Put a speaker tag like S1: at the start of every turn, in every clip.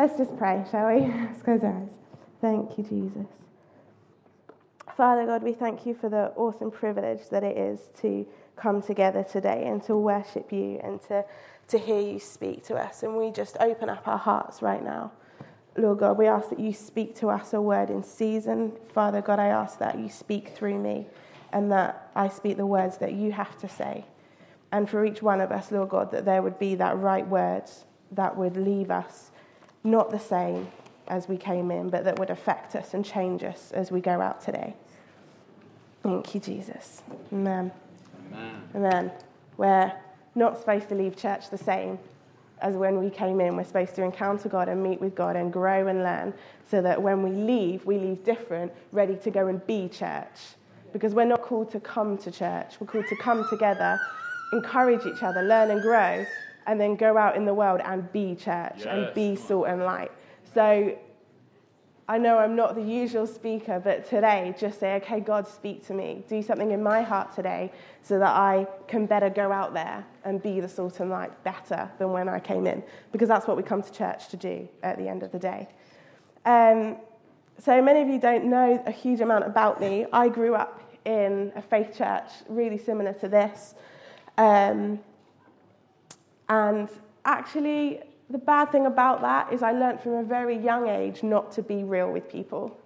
S1: Let's just pray, shall we? Let's close our eyes. Thank you, Jesus. Father God, we thank you for the awesome privilege that it is to come together today and to worship you and to, to hear you speak to us. And we just open up our hearts right now. Lord God, we ask that you speak to us a word in season. Father God, I ask that you speak through me and that I speak the words that you have to say. And for each one of us, Lord God, that there would be that right word that would leave us not the same as we came in, but that would affect us and change us as we go out today. Thank you, Jesus. Amen. Amen. Amen. We're not supposed to leave church the same as when we came in. We're supposed to encounter God and meet with God and grow and learn so that when we leave, we leave different, ready to go and be church. Because we're not called to come to church, we're called to come together, encourage each other, learn and grow, and then go out in the world and be church yes. and be salt and light. So I know I'm not the usual speaker, but today just say, okay, God, speak to me. Do something in my heart today so that I can better go out there and be the salt and light better than when I came in, because that's what we come to church to do at the end of the day. Um, so many of you don't know a huge amount about me. I grew up in a faith church really similar to this. Um, and actually, the bad thing about that is I learned from a very young age not to be real with people.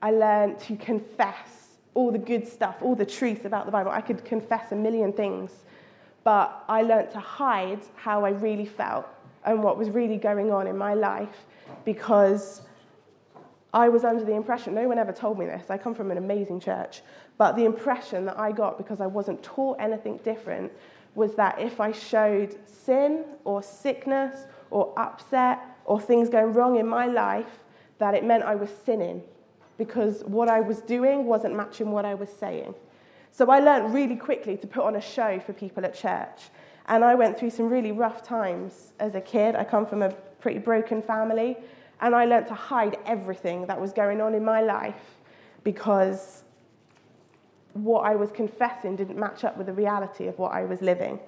S1: I learned to confess all the good stuff, all the truth about the Bible. I could confess a million things, but I learned to hide how I really felt and what was really going on in my life because I was under the impression, no one ever told me this, I come from an amazing church, but the impression that I got because I wasn't taught anything different was that if I showed sin or sickness or upset or things going wrong in my life, that it meant I was sinning because what I was doing wasn't matching what I was saying. So I learned really quickly to put on a show for people at church. And I went through some really rough times as a kid. I come from a pretty broken family. And I learned to hide everything that was going on in my life because what I was confessing didn't match up with the reality of what I was living.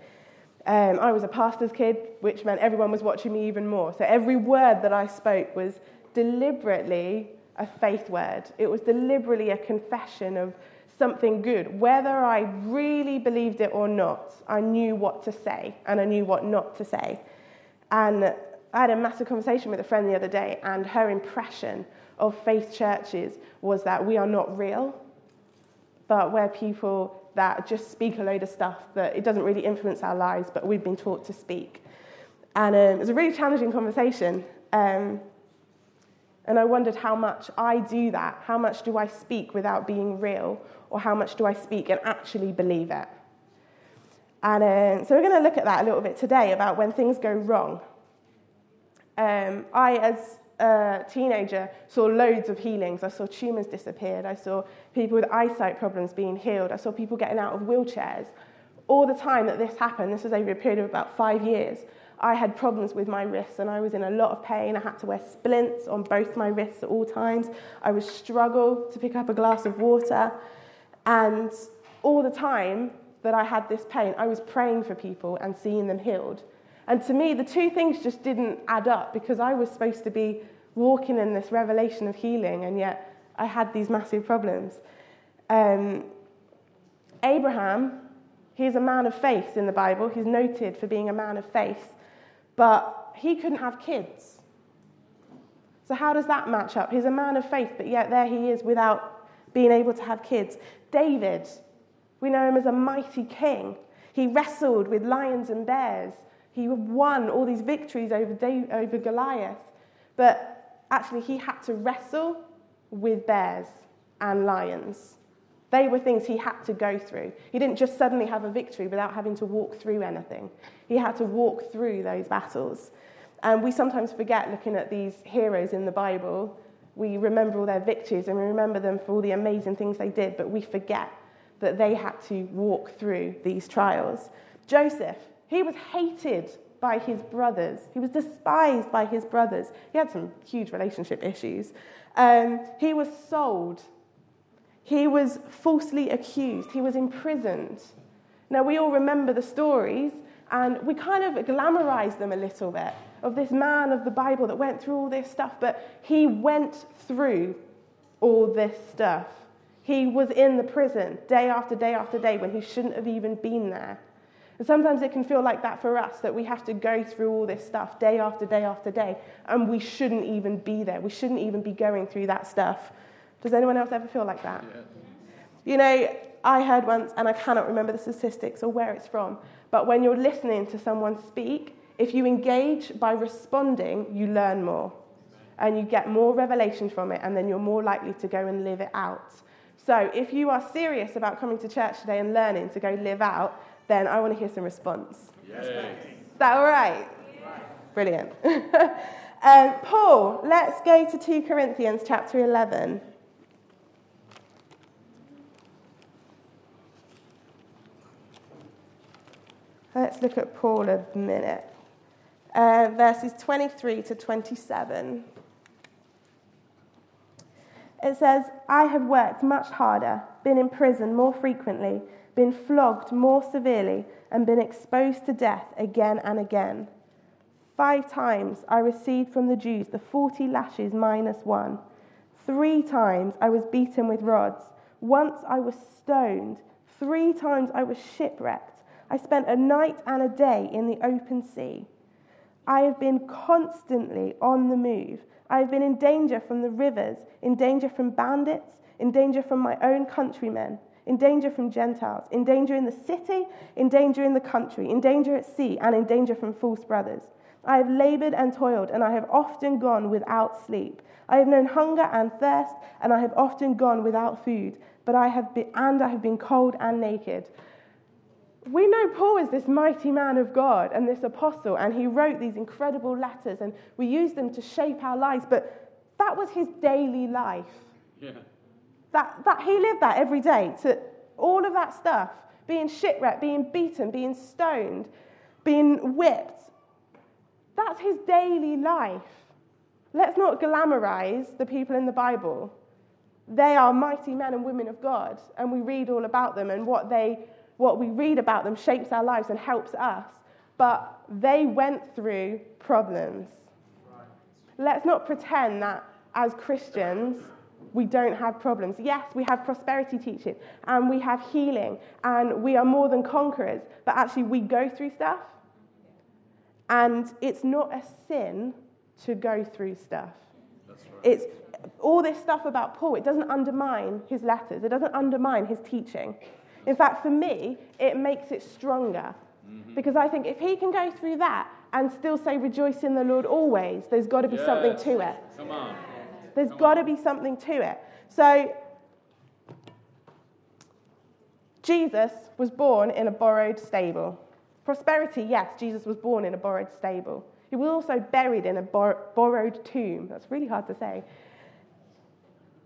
S1: Um, I was a pastor's kid, which meant everyone was watching me even more. So every word that I spoke was deliberately a faith word. It was deliberately a confession of something good. Whether I really believed it or not, I knew what to say and I knew what not to say. And I had a massive conversation with a friend the other day, and her impression of faith churches was that we are not real, but we're people that just speak a load of stuff that it doesn't really influence our lives, but we've been taught to speak. And um, it was a really challenging conversation. Um, and I wondered how much I do that. How much do I speak without being real? Or how much do I speak and actually believe it? And um, so we're going to look at that a little bit today about when things go wrong. Um, I, as a teenager, saw loads of healings. I saw tumours disappeared. I saw people with eyesight problems being healed. I saw people getting out of wheelchairs. All the time that this happened, this was over a period of about five years, I had problems with my wrists and I was in a lot of pain. I had to wear splints on both my wrists at all times. I would struggle to pick up a glass of water. And all the time that I had this pain, I was praying for people and seeing them healed. And to me, the two things just didn't add up because I was supposed to be walking in this revelation of healing, and yet I had these massive problems. Um, Abraham, he's a man of faith in the Bible. He's noted for being a man of faith, but he couldn't have kids. So, how does that match up? He's a man of faith, but yet there he is without being able to have kids. David, we know him as a mighty king. He wrestled with lions and bears. He won all these victories over, David, over Goliath. But actually, he had to wrestle with bears and lions. They were things he had to go through. He didn't just suddenly have a victory without having to walk through anything. He had to walk through those battles. And we sometimes forget looking at these heroes in the Bible. We remember all their victories and we remember them for all the amazing things they did, but we forget that they had to walk through these trials. Joseph, he was hated by his brothers. He was despised by his brothers. He had some huge relationship issues. Um, he was sold. He was falsely accused. He was imprisoned. Now, we all remember the stories, and we kind of glamorize them a little bit. of this man of the Bible that went through all this stuff, but he went through all this stuff. He was in the prison day after day after day when he shouldn't have even been there. And sometimes it can feel like that for us, that we have to go through all this stuff day after day after day, and we shouldn't even be there. We shouldn't even be going through that stuff. Does anyone else ever feel like that? Yeah. You know, I heard once, and I cannot remember the statistics or where it's from, but when you're listening to someone speak, if you engage by responding, you learn more. And you get more revelation from it, and then you're more likely to go and live it out. So, if you are serious about coming to church today and learning to go live out, then I want to hear some response. Yes. Is that all right? Brilliant. um, Paul, let's go to 2 Corinthians chapter 11. Let's look at Paul a minute. Uh, verses 23 to 27. It says, I have worked much harder, been in prison more frequently been flogged more severely, and been exposed to death again and again. Five times I received from the Jews the 40 lashes minus one. Three times I was beaten with rods. Once I was stoned. Three times I was shipwrecked. I spent a night and a day in the open sea. I have been constantly on the move. I have been in danger from the rivers, in danger from bandits, in danger from my own countrymen in danger from Gentiles, in danger in the city, in danger in the country, in danger at sea, and in danger from false brothers. I have labored and toiled, and I have often gone without sleep. I have known hunger and thirst, and I have often gone without food, but I have been, and I have been cold and naked. We know Paul is this mighty man of God and this apostle, and he wrote these incredible letters, and we use them to shape our lives, but that was his daily life. Yeah. That, that he lived that every day to all of that stuff being shipwrecked, being beaten, being stoned, being whipped. That's his daily life. Let's not glamorize the people in the Bible. They are mighty men and women of God, and we read all about them, and what, they, what we read about them shapes our lives and helps us. But they went through problems. Let's not pretend that as Christians, we don't have problems. Yes, we have prosperity teaching and we have healing and we are more than conquerors, but actually we go through stuff. And it's not a sin to go through stuff. Right. It's all this stuff about Paul, it doesn't undermine his letters, it doesn't undermine his teaching. In fact, for me, it makes it stronger. Mm-hmm. Because I think if he can go through that and still say, rejoice in the Lord always, there's got to be yes. something to it. Come on. There's got to be something to it. So, Jesus was born in a borrowed stable. Prosperity, yes, Jesus was born in a borrowed stable. He was also buried in a bor- borrowed tomb. That's really hard to say.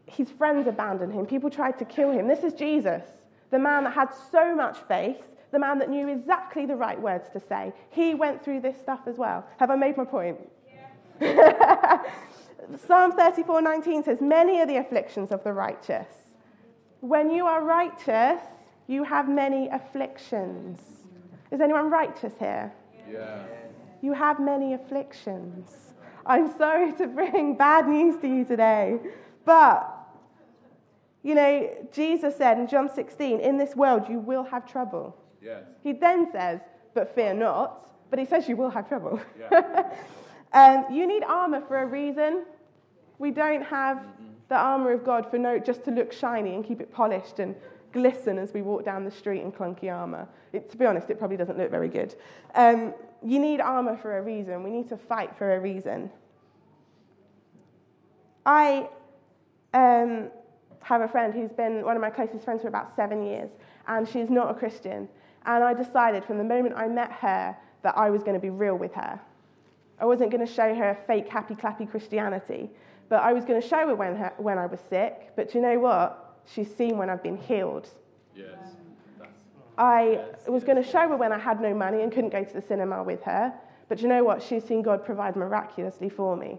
S1: His friends abandoned him. People tried to kill him. This is Jesus, the man that had so much faith, the man that knew exactly the right words to say. He went through this stuff as well. Have I made my point? Yeah. Psalm 34:19 says, Many are the afflictions of the righteous. When you are righteous, you have many afflictions. Is anyone righteous here? Yeah. You have many afflictions. I'm sorry to bring bad news to you today, but you know, Jesus said in John 16, in this world you will have trouble. Yes. He then says, but fear not, but he says you will have trouble. Yeah. um, you need armor for a reason. We don't have mm-hmm. the armour of God for no, just to look shiny and keep it polished and glisten as we walk down the street in clunky armour. It, to be honest, it probably doesn't look very good. Um, you need armour for a reason. We need to fight for a reason. I um, have a friend who's been one of my closest friends for about seven years, and she's not a Christian. And I decided from the moment I met her that I was going to be real with her. I wasn't going to show her fake happy clappy Christianity. But I was going to show her when, her when I was sick. But you know what? She's seen when I've been healed. Yes. I was going to show her when I had no money and couldn't go to the cinema with her. But you know what? She's seen God provide miraculously for me.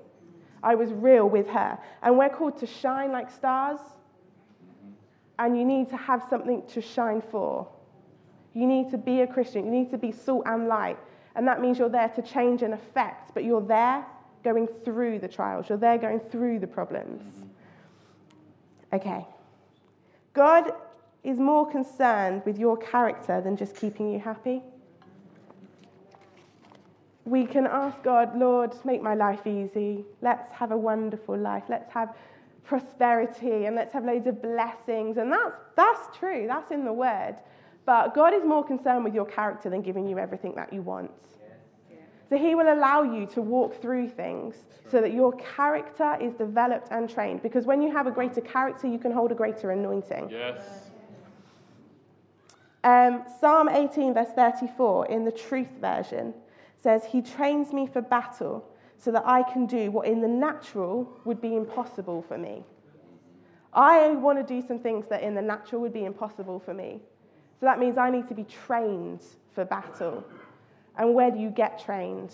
S1: I was real with her. And we're called to shine like stars. And you need to have something to shine for. You need to be a Christian. You need to be salt and light. And that means you're there to change and affect, but you're there going through the trials, you're there going through the problems. Okay. God is more concerned with your character than just keeping you happy. We can ask God, Lord, make my life easy. Let's have a wonderful life. Let's have prosperity and let's have loads of blessings. And that's, that's true, that's in the word. But God is more concerned with your character than giving you everything that you want. So He will allow you to walk through things so that your character is developed and trained. Because when you have a greater character, you can hold a greater anointing.
S2: Yes.
S1: Um, Psalm 18, verse 34, in the Truth Version, says, He trains me for battle so that I can do what in the natural would be impossible for me. I want to do some things that in the natural would be impossible for me. So that means I need to be trained for battle. And where do you get trained?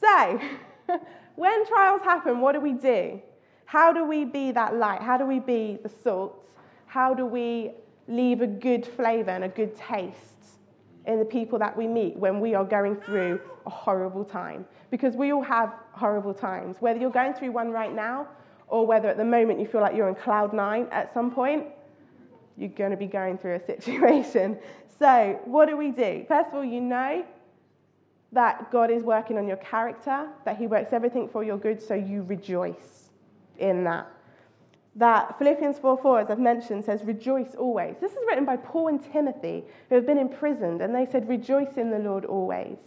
S1: So, when trials happen, what do we do? How do we be that light? How do we be the salt? How do we leave a good flavor and a good taste in the people that we meet when we are going through a horrible time? Because we all have horrible times. Whether you're going through one right now or whether at the moment you feel like you're on cloud nine at some point, you're going to be going through a situation. So, what do we do? First of all, you know that God is working on your character, that He works everything for your good, so you rejoice in that. That Philippians 4 4, as I've mentioned, says, Rejoice always. This is written by Paul and Timothy, who have been imprisoned, and they said, Rejoice in the Lord always.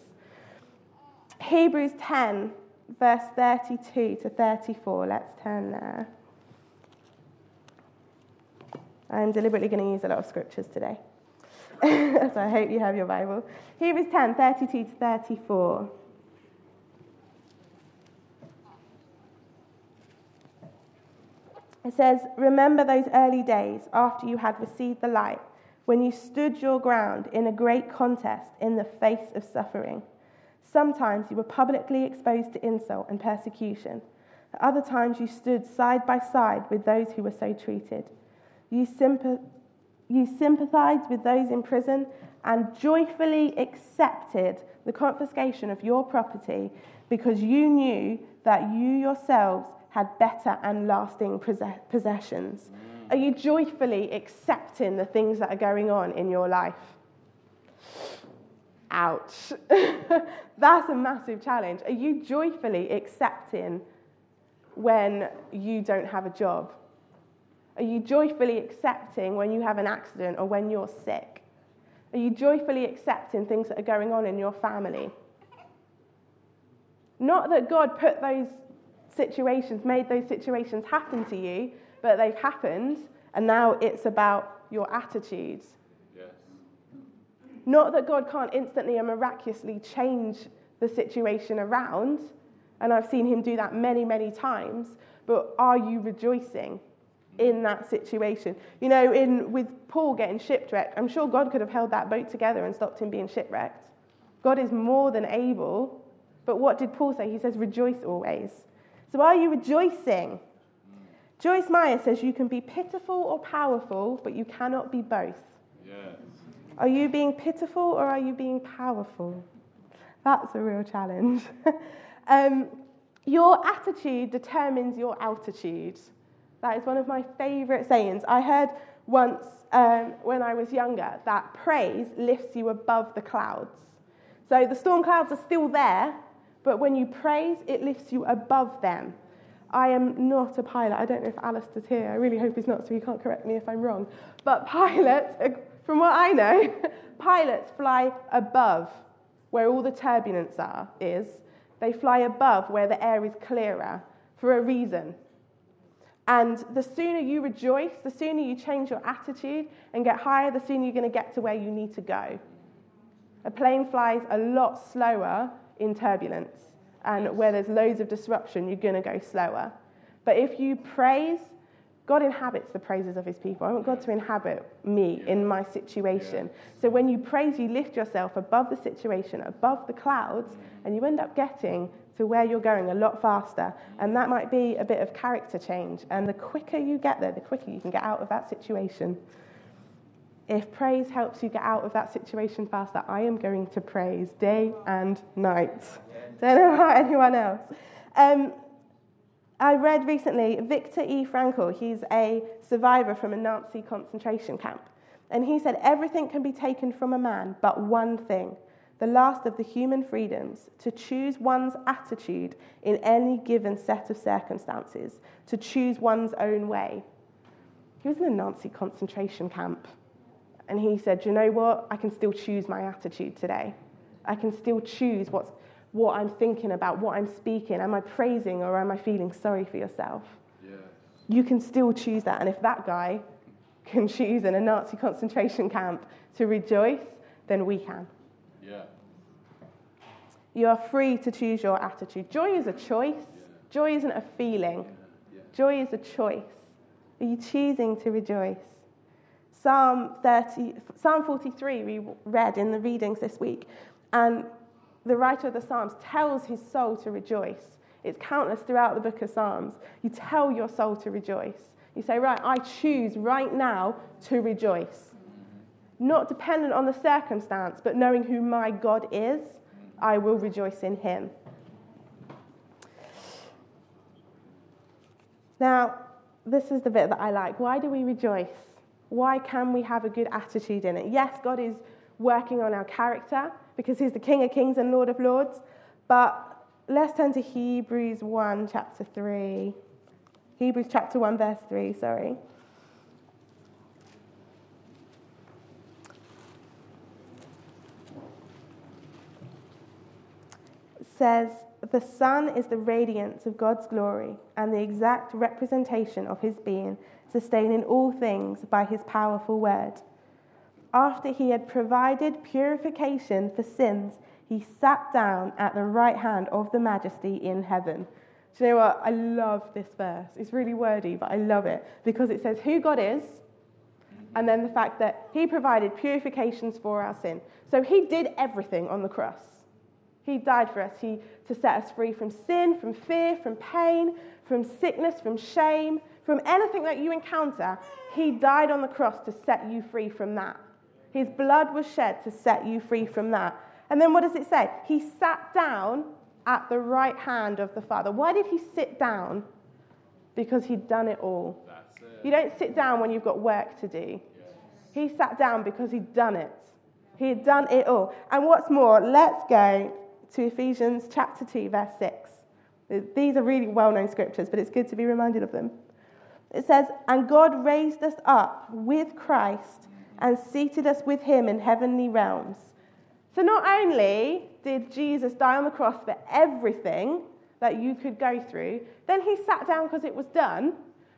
S1: Hebrews 10, verse 32 to 34. Let's turn there. I'm deliberately going to use a lot of scriptures today. so I hope you have your Bible. Hebrews 10 32 to 34. It says, Remember those early days after you had received the light, when you stood your ground in a great contest in the face of suffering. Sometimes you were publicly exposed to insult and persecution. At other times you stood side by side with those who were so treated. You, sympath- you sympathized with those in prison and joyfully accepted the confiscation of your property because you knew that you yourselves had better and lasting possessions. Mm. Are you joyfully accepting the things that are going on in your life? Ouch. That's a massive challenge. Are you joyfully accepting when you don't have a job? Are you joyfully accepting when you have an accident or when you're sick? Are you joyfully accepting things that are going on in your family? Not that God put those situations, made those situations happen to you, but they've happened, and now it's about your attitudes.
S2: Yes.
S1: Not that God can't instantly and miraculously change the situation around, and I've seen him do that many, many times, but are you rejoicing? In that situation. You know, in, with Paul getting shipwrecked, I'm sure God could have held that boat together and stopped him being shipwrecked. God is more than able. But what did Paul say? He says, rejoice always. So are you rejoicing? Joyce Meyer says you can be pitiful or powerful, but you cannot be both.
S2: Yes.
S1: Are you being pitiful or are you being powerful? That's a real challenge. um, your attitude determines your altitude. That is one of my favourite sayings. I heard once um, when I was younger that praise lifts you above the clouds. So the storm clouds are still there, but when you praise, it lifts you above them. I am not a pilot. I don't know if Alistair's here. I really hope he's not, so he can't correct me if I'm wrong. But pilots, from what I know, pilots fly above where all the turbulence are, is. They fly above where the air is clearer for a reason. And the sooner you rejoice, the sooner you change your attitude and get higher, the sooner you're going to get to where you need to go. A plane flies a lot slower in turbulence, and where there's loads of disruption, you're going to go slower. But if you praise, God inhabits the praises of his people. I want God to inhabit me in my situation. So when you praise, you lift yourself above the situation, above the clouds, and you end up getting to where you're going a lot faster. And that might be a bit of character change. And the quicker you get there, the quicker you can get out of that situation. if praise helps you get out of that situation faster, I am going to praise day and night. Don't know about anyone else. Um, I read recently Viktor E. Frankl, he's a survivor from a Nazi concentration camp. And he said, Everything can be taken from a man, but one thing, the last of the human freedoms, to choose one's attitude in any given set of circumstances, to choose one's own way. He was in a Nazi concentration camp. And he said, You know what? I can still choose my attitude today. I can still choose what's what I'm thinking about, what I'm speaking. Am I praising or am I feeling sorry for yourself? Yeah. You can still choose that. And if that guy can choose in a Nazi concentration camp to rejoice, then we can. Yeah. You are free to choose your attitude. Joy is a choice. Yeah. Joy isn't a feeling. Yeah. Joy is a choice. Are you choosing to rejoice? Psalm 30, Psalm 43 we read in the readings this week, and the writer of the Psalms tells his soul to rejoice. It's countless throughout the book of Psalms. You tell your soul to rejoice. You say, Right, I choose right now to rejoice. Not dependent on the circumstance, but knowing who my God is, I will rejoice in him. Now, this is the bit that I like. Why do we rejoice? Why can we have a good attitude in it? Yes, God is working on our character because he's the King of Kings and Lord of Lords. But let's turn to Hebrews 1, chapter 3. Hebrews chapter 1, verse 3, sorry. Says, The Son is the radiance of God's glory and the exact representation of his being, sustaining all things by his powerful word. After he had provided purification for sins, he sat down at the right hand of the majesty in heaven. Do you know what? I love this verse. It's really wordy, but I love it because it says who God is and then the fact that he provided purifications for our sin. So he did everything on the cross. He died for us he, to set us free from sin, from fear, from pain, from sickness, from shame, from anything that you encounter. He died on the cross to set you free from that. His blood was shed to set you free from that. And then what does it say? He sat down at the right hand of the Father. Why did he sit down? Because he'd done it all. It. You don't sit down when you've got work to do. Yes. He sat down because he'd done it. He had done it all. And what's more, let's go to Ephesians chapter 2, verse 6. These are really well known scriptures, but it's good to be reminded of them. It says, And God raised us up with Christ and seated us with him in heavenly realms. So not only did Jesus die on the cross for everything that you could go through, then he sat down because it was done.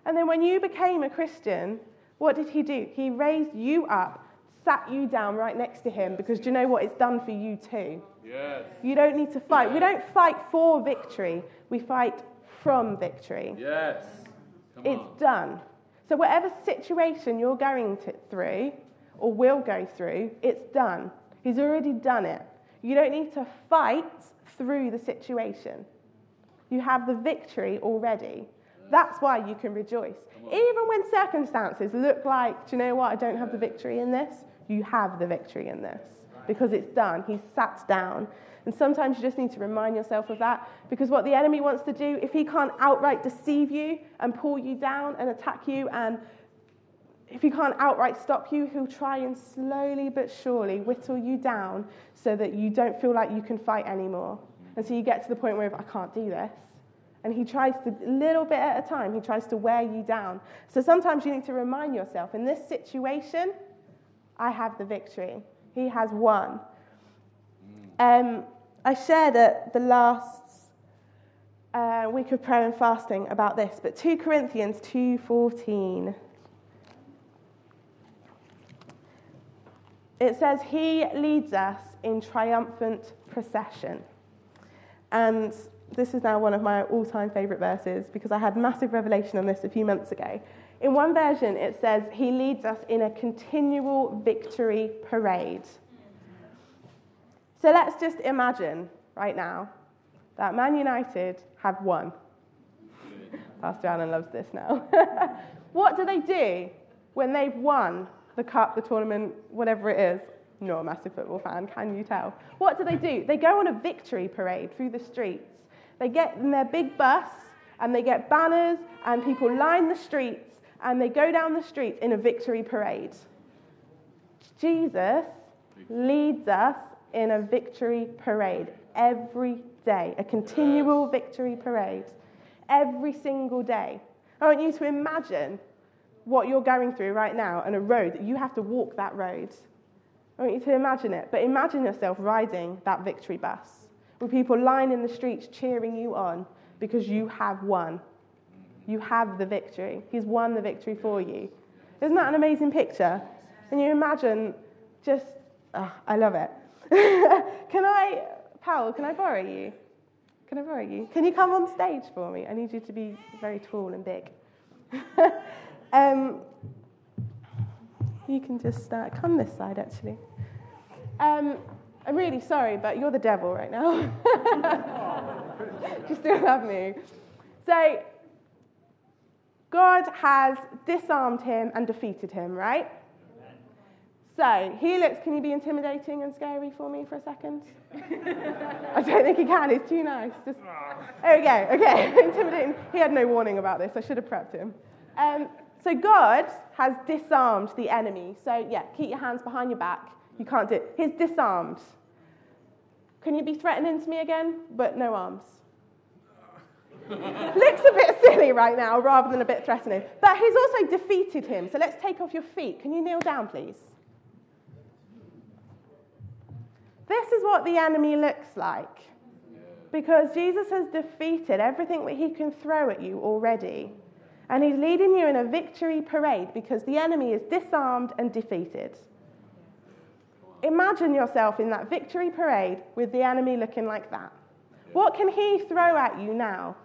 S1: And then when you became a Christian, what did he do? He raised you up, sat you down right next to him because do you know what? It's done for you too. Yes. You don't need to fight. We don't fight for victory, we fight from victory. Yes. Come it's on. done. So, whatever situation you're going to, through, or will go through, it's done. He's already done it. You don't need to fight through the situation. You have the victory already. That's why you can rejoice. Even when circumstances look like, do you know what, I don't have the victory in this, you have the victory in this because it's done. He's sat down. And sometimes you just need to remind yourself of that because what the enemy wants to do, if he can't outright deceive you and pull you down and attack you and if he can't outright stop you, he'll try and slowly but surely whittle you down so that you don't feel like you can fight anymore. And so you get to the point where I can't do this. And he tries to, little bit at a time, he tries to wear you down. So sometimes you need to remind yourself in this situation, I have the victory. He has won. Um, I shared at the last uh, week of prayer and fasting about this, but 2 Corinthians 2.14 It says, He leads us in triumphant procession. And this is now one of my all time favourite verses because I had massive revelation on this a few months ago. In one version, it says, He leads us in a continual victory parade. So let's just imagine right now that Man United have won. Pastor Alan loves this now. what do they do when they've won the cup, the tournament, whatever it is. Not a massive football fan, can you tell? What do they do? They go on a victory parade through the streets. They get in their big bus and they get banners and people line the streets and they go down the street in a victory parade. Jesus leads us in a victory parade every day, a continual victory parade every single day. I want you to imagine what you're going through right now and a road that you have to walk that road. I want you to imagine it, but imagine yourself riding that victory bus with people lying in the streets cheering you on because you have won. You have the victory. He's won the victory for you. Isn't that an amazing picture? And you imagine just, oh, I love it. can I, Powell, can I borrow you? Can I borrow you? Can you come on stage for me? I need you to be very tall and big. um, you can just uh, come this side, actually. Um, I'm really sorry, but you're the devil right now. you still love me. So, God has disarmed him and defeated him, right? So, he looks, can you be intimidating and scary for me for a second? I don't think he can, he's too nice. Just, there we go, okay, intimidating. He had no warning about this, I should have prepped him. Um, so, God has disarmed the enemy. So, yeah, keep your hands behind your back. You can't do it. He's disarmed. Can you be threatening to me again? But no arms. Looks a bit silly right now rather than a bit threatening. But he's also defeated him. So let's take off your feet. Can you kneel down, please? This is what the enemy looks like. Because Jesus has defeated everything that he can throw at you already. And he's leading you in a victory parade because the enemy is disarmed and defeated. Imagine yourself in that victory parade with the enemy looking like that. What can he throw at you now?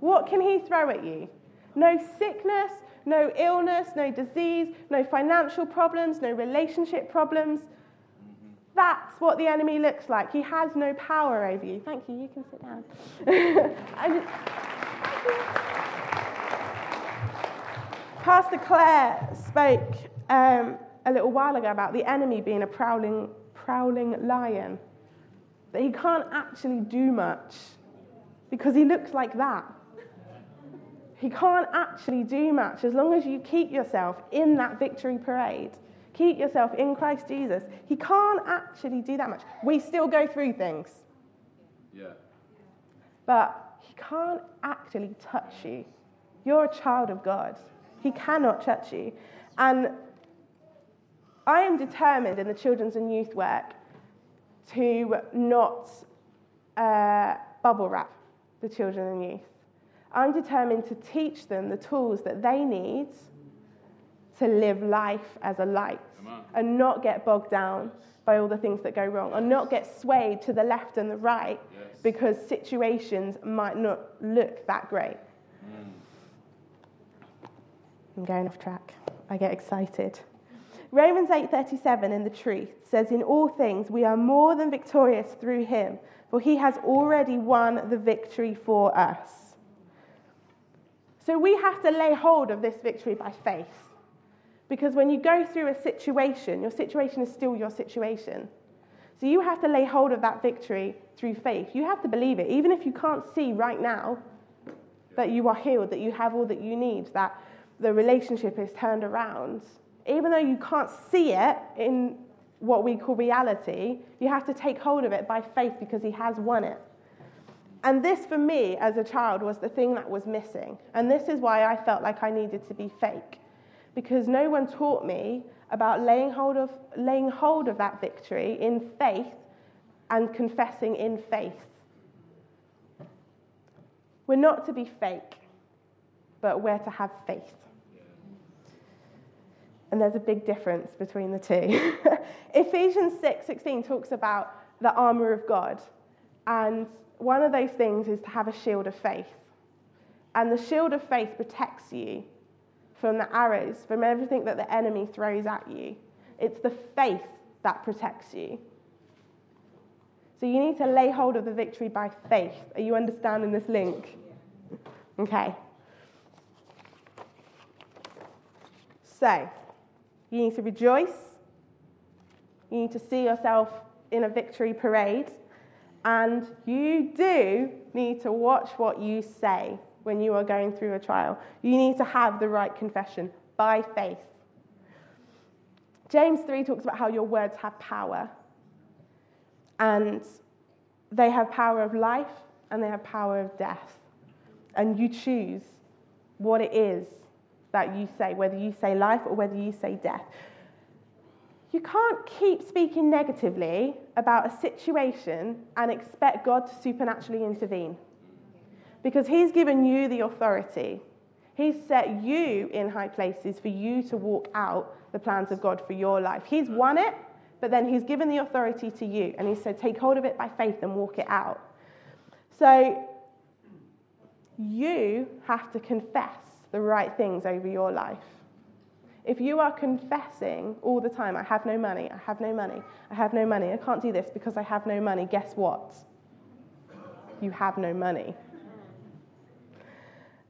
S1: What can he throw at you? No sickness, no illness, no disease, no financial problems, no relationship problems. That's what the enemy looks like. He has no power over you. Thank you. You can sit down. Pastor Claire spoke um, a little while ago about the enemy being a prowling, prowling lion. That he can't actually do much because he looks like that. He can't actually do much as long as you keep yourself in that victory parade. Keep yourself in Christ Jesus. He can't actually do that much. We still go through things. Yeah. But he can't actually touch you. You're a child of God. He cannot touch you. And I am determined in the children's and youth work to not uh, bubble wrap the children and youth. I'm determined to teach them the tools that they need to live life as a light and not get bogged down by all the things that go wrong and not get swayed to the left and the right yes. because situations might not look that great. Mm. I'm going off track. I get excited. Romans 8:37 in the truth says in all things we are more than victorious through him for he has already won the victory for us. So we have to lay hold of this victory by faith. Because when you go through a situation, your situation is still your situation. So you have to lay hold of that victory through faith. You have to believe it, even if you can't see right now that you are healed, that you have all that you need, that the relationship is turned around even though you can't see it in what we call reality, you have to take hold of it by faith because He has won it. And this, for me, as a child, was the thing that was missing. And this is why I felt like I needed to be fake. Because no one taught me about laying hold of, laying hold of that victory in faith and confessing in faith. We're not to be fake, but we're to have faith. And there's a big difference between the two. Ephesians 6 16 talks about the armor of God. And one of those things is to have a shield of faith. And the shield of faith protects you from the arrows, from everything that the enemy throws at you. It's the faith that protects you. So you need to lay hold of the victory by faith. Are you understanding this link? Okay. So, You need to rejoice. You need to see yourself in a victory parade. And you do need to watch what you say when you are going through a trial. You need to have the right confession by faith. James 3 talks about how your words have power. And they have power of life and they have power of death. And you choose what it is that you say, whether you say life or whether you say death. You can't keep speaking negatively about a situation and expect God to supernaturally intervene because He's given you the authority. He's set you in high places for you to walk out the plans of God for your life. He's won it, but then He's given the authority to you, and He said, Take hold of it by faith and walk it out. So you have to confess the right things over your life. If you are confessing all the time, I have no money, I have no money, I have no money, I can't do this because I have no money, guess what? You have no money.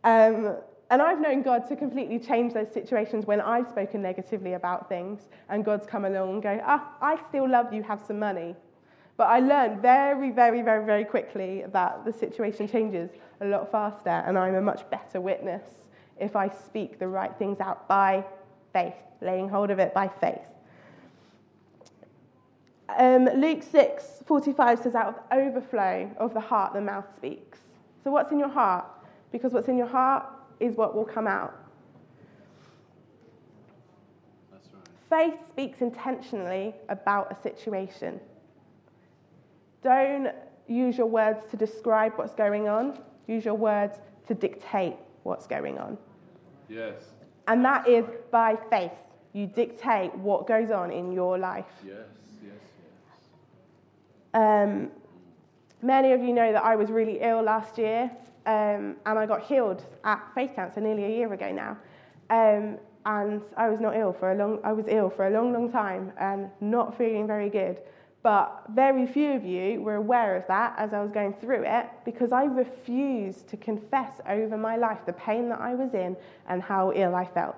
S1: Um, and I've known God to completely change those situations when I've spoken negatively about things, and God's come along and go, ah, I still love you, have some money. But I learned very, very, very, very quickly that the situation changes a lot faster, and I'm a much better witness if I speak the right things out by faith, laying hold of it by faith. Um, Luke 6 45 says, Out of the overflow of the heart, the mouth speaks. So, what's in your heart? Because what's in your heart is what will come out. Right. Faith speaks intentionally about a situation. Don't use your words to describe what's going on, use your words to dictate what's going on.
S2: Yes.
S1: And that is by faith. You dictate what goes on in your life.
S2: Yes, yes,
S1: yes. Um, many of you know that I was really ill last year, um, and I got healed at Faith Cancer nearly a year ago now. Um, and I was not ill for a long. I was ill for a long, long time, and not feeling very good. But very few of you were aware of that as I was going through it because I refused to confess over my life the pain that I was in and how ill I felt.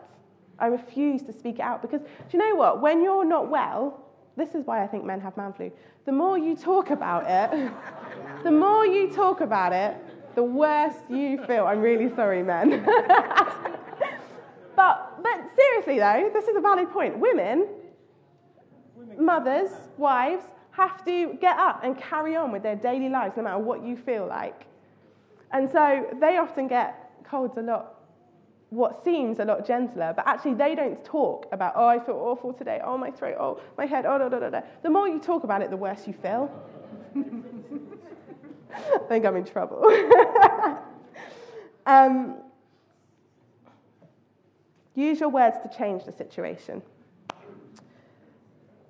S1: I refused to speak it out because do you know what? When you're not well, this is why I think men have man flu. The more you talk about it, the more you talk about it, the worse you feel. I'm really sorry, men. but, but seriously, though, this is a valid point. Women, mothers, wives, have to get up and carry on with their daily lives no matter what you feel like. And so they often get colds a lot, what seems a lot gentler, but actually they don't talk about, oh, I feel awful today, oh, my throat, oh, my head, oh, da, da, da, da. The more you talk about it, the worse you feel. I think I'm in trouble. um, use your words to change the situation.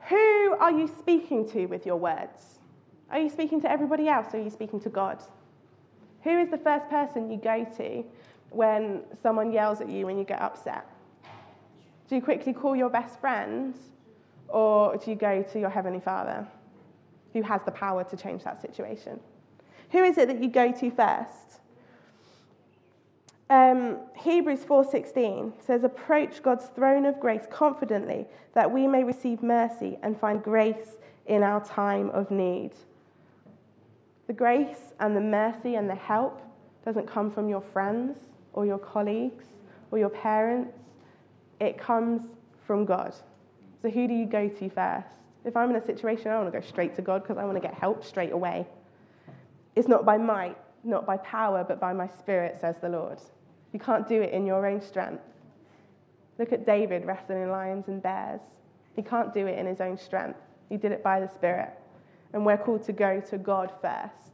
S1: Who are you speaking to with your words? Are you speaking to everybody else or are you speaking to God? Who is the first person you go to when someone yells at you when you get upset? Do you quickly call your best friend or do you go to your Heavenly Father who has the power to change that situation? Who is it that you go to first? Um, Hebrews 4:16 says, "Approach God's throne of grace confidently, that we may receive mercy and find grace in our time of need." The grace and the mercy and the help doesn't come from your friends or your colleagues or your parents. It comes from God. So who do you go to first? If I'm in a situation, I want to go straight to God because I want to get help straight away. It's not by might, not by power, but by my spirit, says the Lord. You can't do it in your own strength. Look at David wrestling in lions and bears. He can't do it in his own strength. He did it by the Spirit. And we're called to go to God first.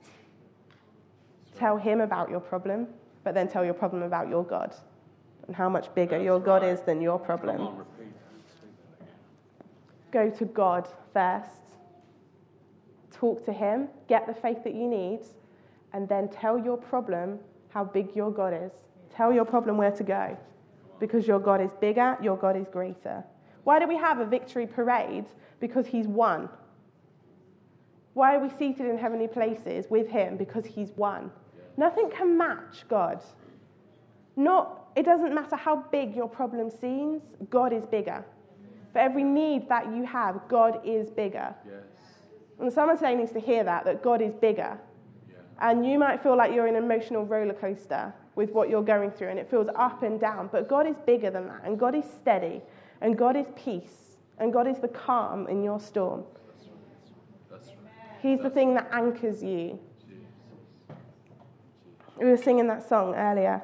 S1: Tell Him about your problem, but then tell your problem about your God and how much bigger That's your God is than your problem. On, go to God first. Talk to Him, get the faith that you need, and then tell your problem how big your God is. Tell your problem where to go because your God is bigger, your God is greater. Why do we have a victory parade? Because He's won. Why are we seated in heavenly places with Him? Because He's won. Nothing can match God. Not, it doesn't matter how big your problem seems, God is bigger. For every need that you have, God is bigger.
S2: Yes.
S1: And someone today needs to hear that, that God is bigger.
S2: Yeah.
S1: And you might feel like you're in an emotional roller coaster with what you're going through, and it feels up and down. But God is bigger than that, and God is steady, and God is peace, and God is the calm in your storm. He's the thing that anchors you. We were singing that song earlier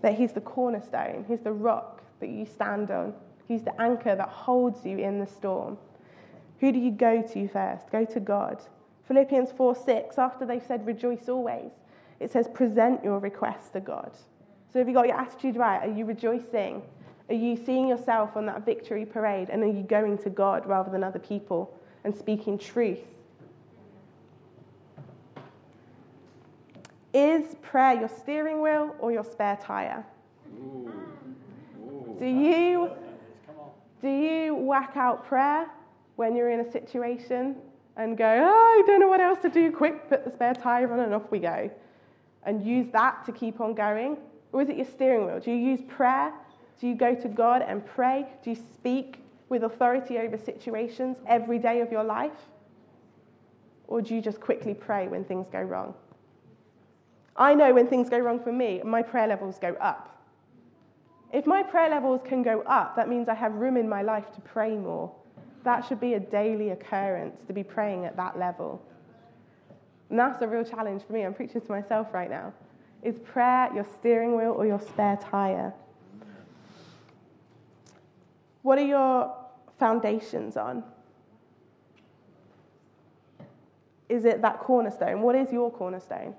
S1: that He's the cornerstone, He's the rock that you stand on, He's the anchor that holds you in the storm. Who do you go to first? Go to God. Philippians 4 6, after they've said rejoice always, it says present your request to God. So have you got your attitude right? Are you rejoicing? Are you seeing yourself on that victory parade? And are you going to God rather than other people and speaking truth? Is prayer your steering wheel or your spare tire?
S2: Ooh. Ooh.
S1: Do you, do you whack out prayer when you're in a situation and go, oh, I don't know what else to do, quick, put the spare tire on and off we go? And use that to keep on going? Or is it your steering wheel? Do you use prayer? Do you go to God and pray? Do you speak with authority over situations every day of your life? Or do you just quickly pray when things go wrong? I know when things go wrong for me, my prayer levels go up. If my prayer levels can go up, that means I have room in my life to pray more. That should be a daily occurrence to be praying at that level. And that's a real challenge for me. I'm preaching to myself right now. Is prayer your steering wheel or your spare tire? What are your foundations on? Is it that cornerstone? What is your cornerstone?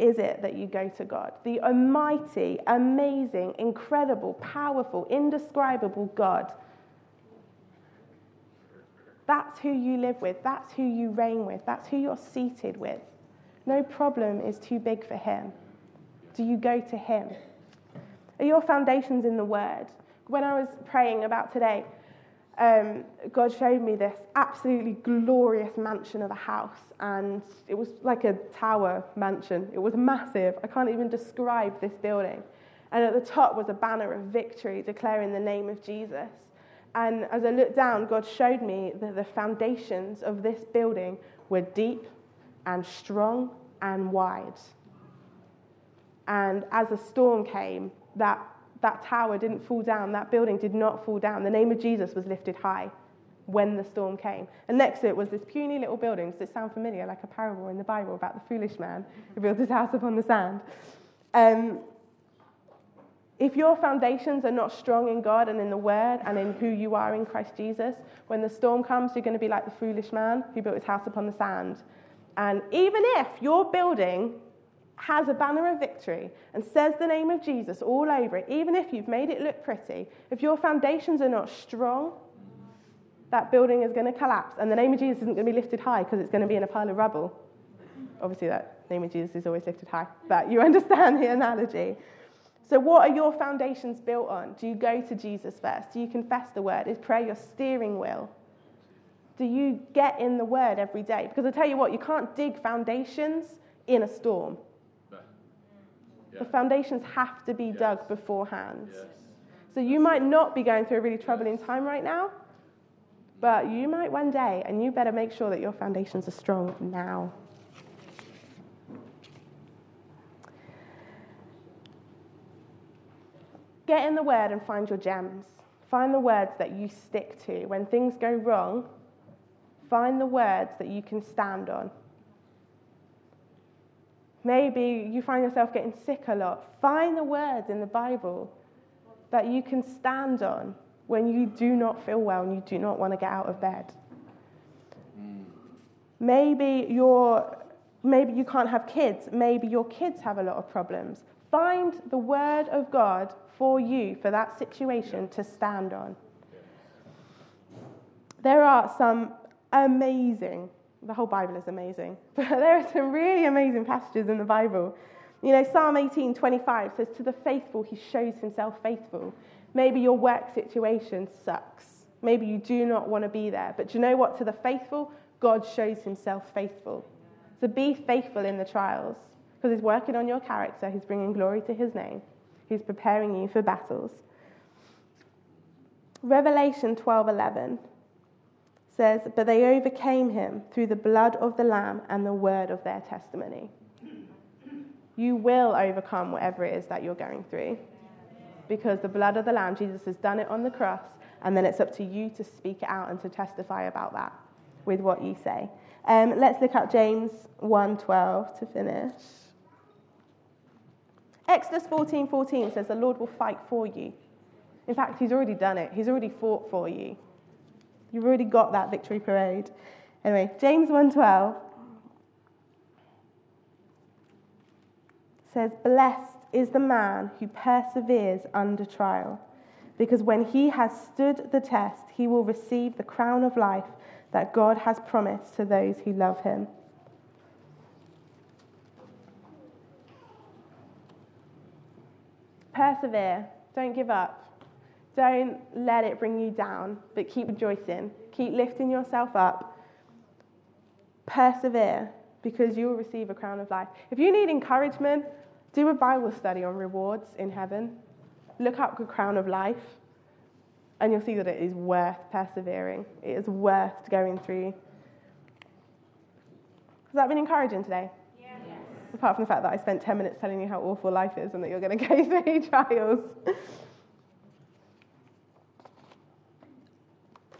S1: Is it that you go to God? The almighty, amazing, incredible, powerful, indescribable God. That's who you live with. That's who you reign with. That's who you're seated with. No problem is too big for Him. Do you go to Him? Are your foundations in the Word? When I was praying about today, um, God showed me this absolutely glorious mansion of a house, and it was like a tower mansion. It was massive. I can't even describe this building. And at the top was a banner of victory declaring the name of Jesus. And as I looked down, God showed me that the foundations of this building were deep and strong and wide. And as a storm came, that, that tower didn't fall down, that building did not fall down. The name of Jesus was lifted high when the storm came. And next to it was this puny little building. Does it sound familiar? Like a parable in the Bible about the foolish man who built his house upon the sand. Um, if your foundations are not strong in God and in the Word and in who you are in Christ Jesus, when the storm comes, you're going to be like the foolish man who built his house upon the sand. And even if your building has a banner of victory and says the name of Jesus all over it, even if you've made it look pretty, if your foundations are not strong, that building is going to collapse. And the name of Jesus isn't going to be lifted high because it's going to be in a pile of rubble. Obviously, that name of Jesus is always lifted high, but you understand the analogy. So, what are your foundations built on? Do you go to Jesus first? Do you confess the word? Is prayer your steering wheel? Do you get in the word every day? Because I tell you what, you can't dig foundations in a storm. The foundations have to be
S2: Yes.
S1: dug beforehand.
S2: Yes.
S1: So, you might not be going through a really troubling time right now, but you might one day, and you better make sure that your foundations are strong now. Get in the word and find your gems. Find the words that you stick to. When things go wrong, find the words that you can stand on. Maybe you find yourself getting sick a lot. Find the words in the Bible that you can stand on when you do not feel well and you do not want to get out of bed. Maybe you're maybe you can't have kids. Maybe your kids have a lot of problems. Find the word of God for you for that situation to stand on. There are some amazing, the whole Bible is amazing, but there are some really amazing passages in the Bible. You know, Psalm 18 25 says, To the faithful, he shows himself faithful. Maybe your work situation sucks. Maybe you do not want to be there. But do you know what? To the faithful, God shows himself faithful. So be faithful in the trials because he's working on your character, he's bringing glory to his name, he's preparing you for battles. Revelation 12:11 says, "But they overcame him through the blood of the lamb and the word of their testimony." You will overcome whatever it is that you're going through. Because the blood of the lamb, Jesus has done it on the cross, and then it's up to you to speak it out and to testify about that with what you say. Um, let's look at James 1:12 to finish. Exodus 14:14 14 says the Lord will fight for you. In fact, he's already done it. He's already fought for you. You've already got that victory parade. Anyway, James 1:12 says, "Blessed is the man who perseveres under trial, because when he has stood the test, he will receive the crown of life that God has promised to those who love him." Persevere. Don't give up. Don't let it bring you down, but keep rejoicing. Keep lifting yourself up. Persevere because you will receive a crown of life. If you need encouragement, do a Bible study on rewards in heaven. Look up the crown of life, and you'll see that it is worth persevering. It is worth going through. Has that been encouraging today? Apart from the fact that I spent 10 minutes telling you how awful life is and that you're going to go through trials.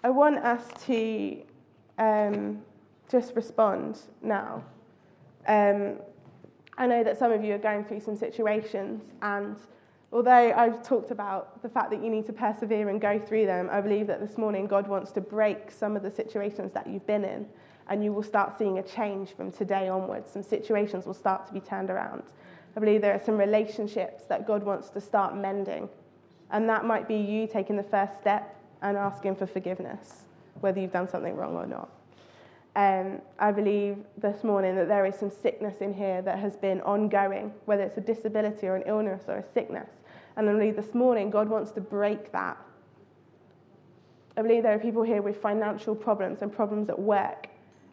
S1: I want us to um, just respond now. Um, I know that some of you are going through some situations, and although I've talked about the fact that you need to persevere and go through them, I believe that this morning God wants to break some of the situations that you've been in, and you will start seeing a change from today onwards. Some situations will start to be turned around. I believe there are some relationships that God wants to start mending, and that might be you taking the first step and asking for forgiveness, whether you've done something wrong or not. Um, I believe this morning that there is some sickness in here that has been ongoing, whether it's a disability or an illness or a sickness. And I believe this morning God wants to break that. I believe there are people here with financial problems and problems at work.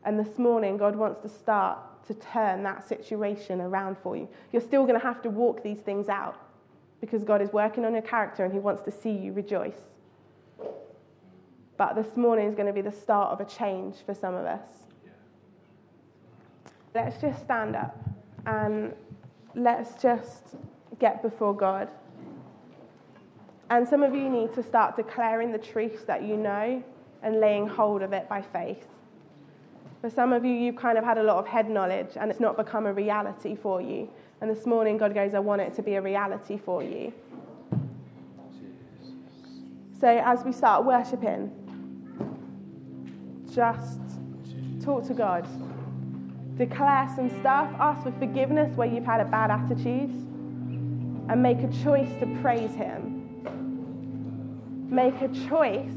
S1: And this morning God wants to start to turn that situation around for you. You're still going to have to walk these things out because God is working on your character and He wants to see you rejoice. But this morning is going to be the start of a change for some of us. Let's just stand up and let's just get before God. And some of you need to start declaring the truths that you know and laying hold of it by faith. For some of you, you've kind of had a lot of head knowledge and it's not become a reality for you. And this morning, God goes, I want it to be a reality for you. So as we start worshipping, just talk to God. Declare some stuff, ask for forgiveness where you've had a bad attitude, and make a choice to praise Him. Make a choice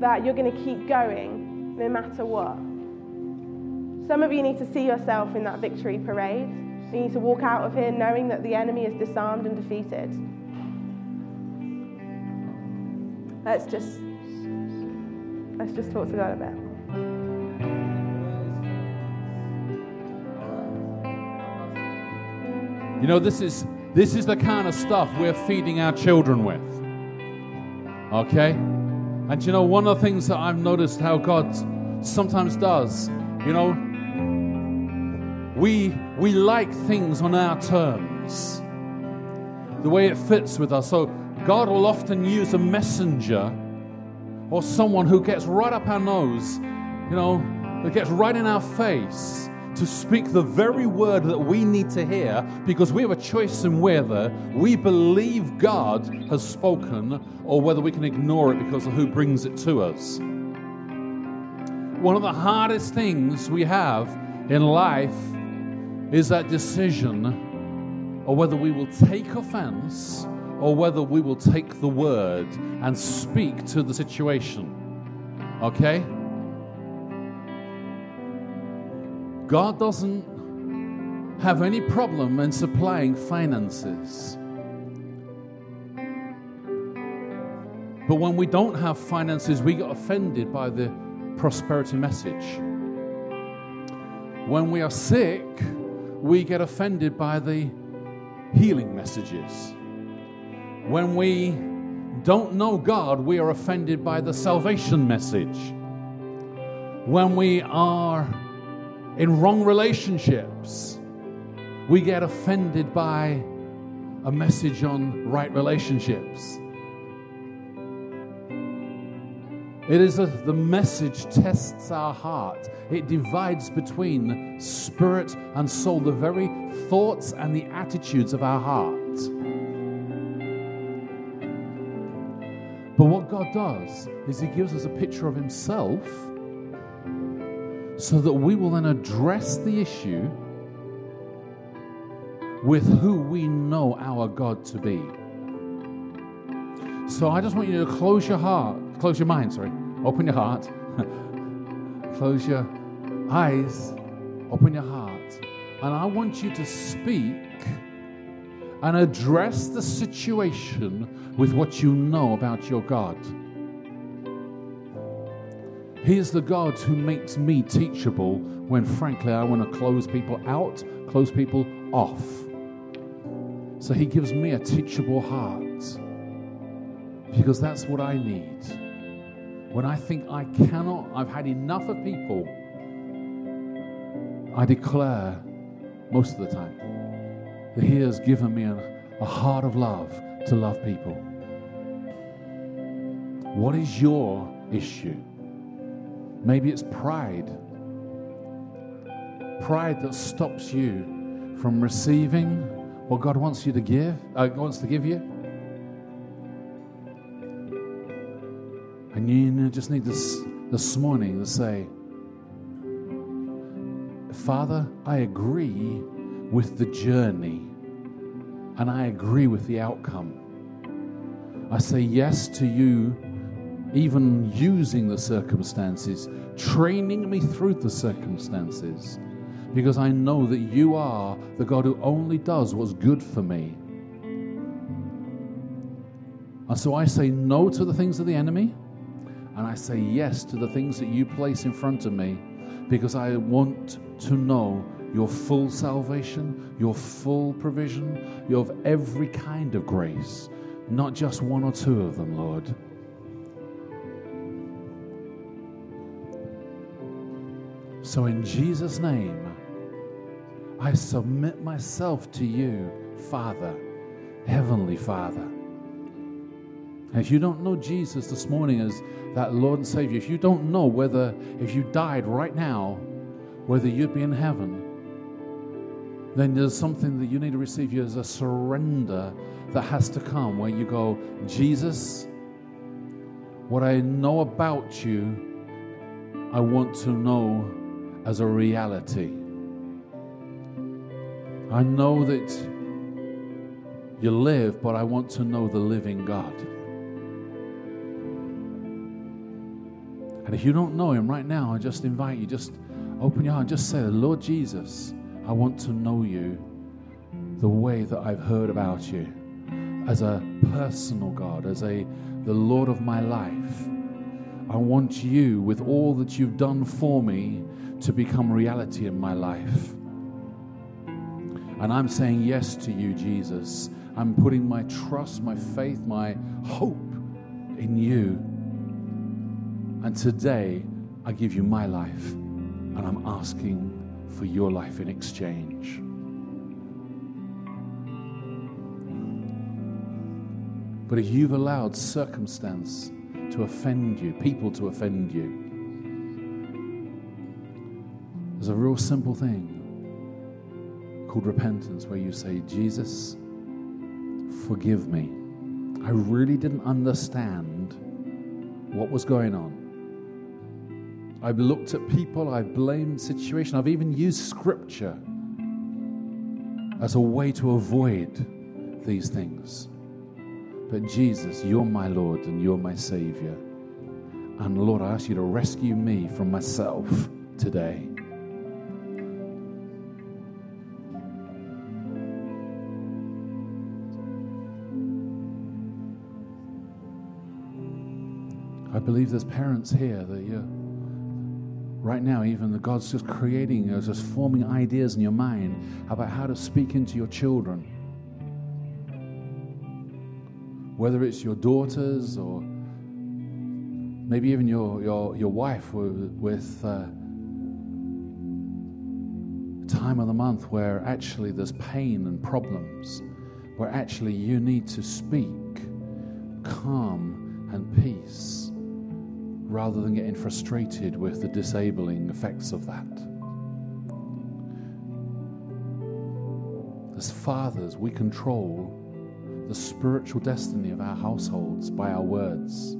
S1: that you're going to keep going no matter what. Some of you need to see yourself in that victory parade. You need to walk out of here knowing that the enemy is disarmed and defeated. Let's just let's just talk to God a bit.
S3: You know, this is this is the kind of stuff we're feeding our children with. Okay? And you know, one of the things that I've noticed how God sometimes does, you know, we we like things on our terms. The way it fits with us. So God will often use a messenger or someone who gets right up our nose, you know, that gets right in our face to speak the very word that we need to hear because we have a choice in whether we believe God has spoken or whether we can ignore it because of who brings it to us. One of the hardest things we have in life is that decision uh, or whether we will take offense or whether we will take the word and speak to the situation. Okay? God doesn't have any problem in supplying finances. But when we don't have finances, we get offended by the prosperity message. When we are sick, we get offended by the healing messages. When we don't know God, we are offended by the salvation message. When we are in wrong relationships, we get offended by a message on right relationships. It is the message tests our heart. It divides between spirit and soul, the very thoughts and the attitudes of our heart. But what God does is He gives us a picture of Himself so that we will then address the issue with who we know our God to be. So I just want you to close your heart, close your mind, sorry, open your heart, close your eyes, open your heart, and I want you to speak and address the situation with what you know about your God. He is the God who makes me teachable when, frankly, I want to close people out, close people off. So He gives me a teachable heart because that's what I need. When I think I cannot, I've had enough of people, I declare most of the time that He has given me a, a heart of love to love people. What is your issue? Maybe it's pride. Pride that stops you from receiving what God wants you to give, uh, wants to give you. And you just need this this morning to say, Father, I agree with the journey and I agree with the outcome. I say yes to you, even using the circumstances, training me through the circumstances, because I know that you are the God who only does what's good for me. And so I say no to the things of the enemy, and I say yes to the things that you place in front of me, because I want to know your full salvation, your full provision, you have every kind of grace, not just one or two of them, Lord. So, in Jesus' name, I submit myself to you, Father, Heavenly Father. If you don't know Jesus this morning as that Lord and Savior, if you don't know whether, if you died right now, whether you'd be in heaven, then there's something that you need to receive. There's a surrender that has to come where you go, Jesus, what I know about you, I want to know as a reality. I know that you live, but I want to know the living God. And if you don't know Him right now, I just invite you, just open your heart, just say, Lord Jesus, I want to know you the way that I've heard about you as a personal God, as a the Lord of my life. I want you, with all that you've done for me, to become reality in my life. And I'm saying yes to you, Jesus. I'm putting my trust, my faith, my hope in you. And today, I give you my life, and I'm asking for your life in exchange. But if you've allowed circumstance to offend you, people to offend you, there's a real simple thing called repentance where you say, Jesus, forgive me. I really didn't understand what was going on. I've looked at people, I've blamed situation, I've even used scripture as a way to avoid these things. But Jesus, you're my Lord and you're my Savior. And Lord, I ask you to rescue me from myself today. I believe there's parents here that you're right now, even the God's just creating, uh, just forming ideas in your mind about how to speak into your children. whether it's your daughters or maybe even your, your, your wife with, with uh, time of the month where actually there's pain and problems, where actually you need to speak calm and peace rather than getting frustrated with the disabling effects of that. As fathers, we control the spiritual destiny of our households by our words.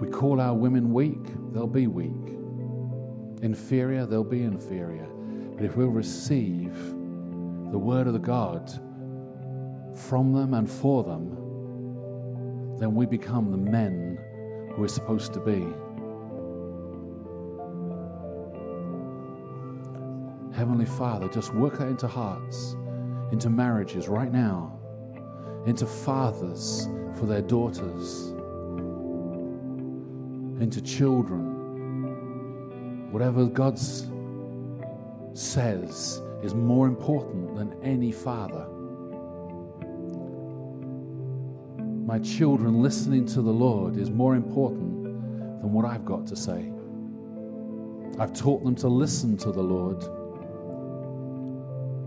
S3: We call our women weak, they'll be weak. Inferior, they'll be inferior. But if we'll receive the word of the God from them and for them, then we become the men we're supposed to be. Heavenly Father, just work that into hearts, into marriages right now, into fathers for their daughters, into children. Whatever God says is more important than any father. My children listening to the Lord is more important than what I've got to say. I've taught them to listen to the Lord,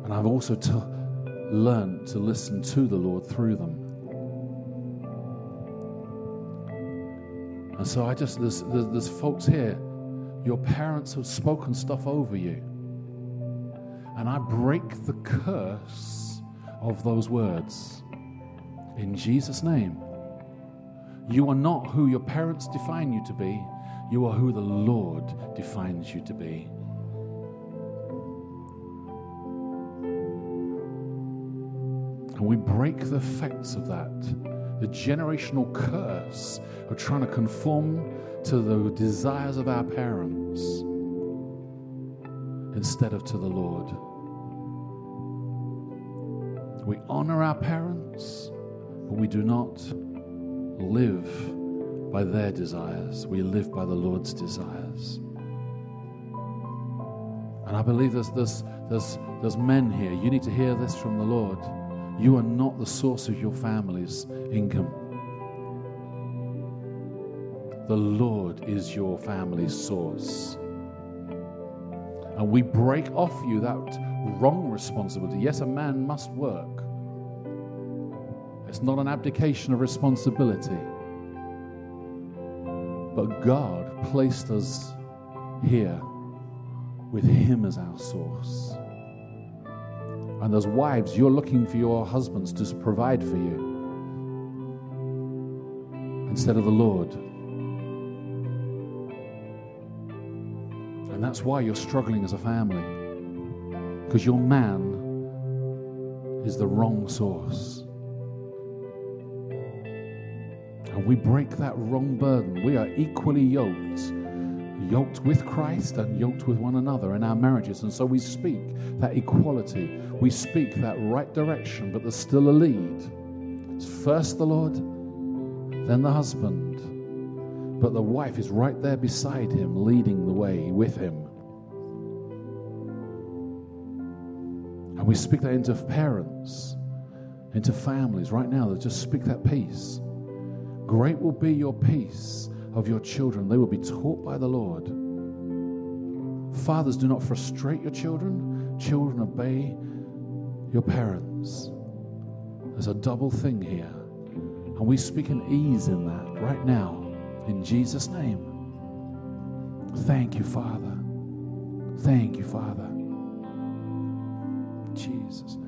S3: and I've also learned to listen to the Lord through them. And so I just, there's, there's, there's folks here, your parents have spoken stuff over you. And I break the curse of those words in Jesus' name. You are not who your parents define you to be, you are who the Lord defines you to be. And we break the effects of that, the generational curse of trying to conform to the desires of our parents instead of to the Lord. We honor our parents, but we do not live by their desires. We live by the Lord's desires. And I believe there's, there's, there's, there's men here. You need to hear this from the Lord. You are not the source of your family's income. The Lord is your family's source. And we break off you that wrong responsibility. Yes, a man must work. It's not an abdication of responsibility. But God placed us here with Him as our source. And as wives, you're looking for your husbands to provide for you instead of the Lord. And that's why you're struggling as a family. Because your man is the wrong source. And we break that wrong burden. We are equally yoked, yoked with Christ and yoked with one another in our marriages. And so we speak that equality. We speak that right direction, but there's still a lead. It's first the Lord, then the husband. But the wife is right there beside him, leading the way with him. And we speak that into parents, into families right now. That just speak that peace. Great will be your peace of your children. They will be taught by the Lord. Fathers, do not frustrate your children. Children, obey your parents. There's a double thing here. And we speak an ease in that right now. In Jesus' name. Thank you, Father. Thank you, Father. Jesus'.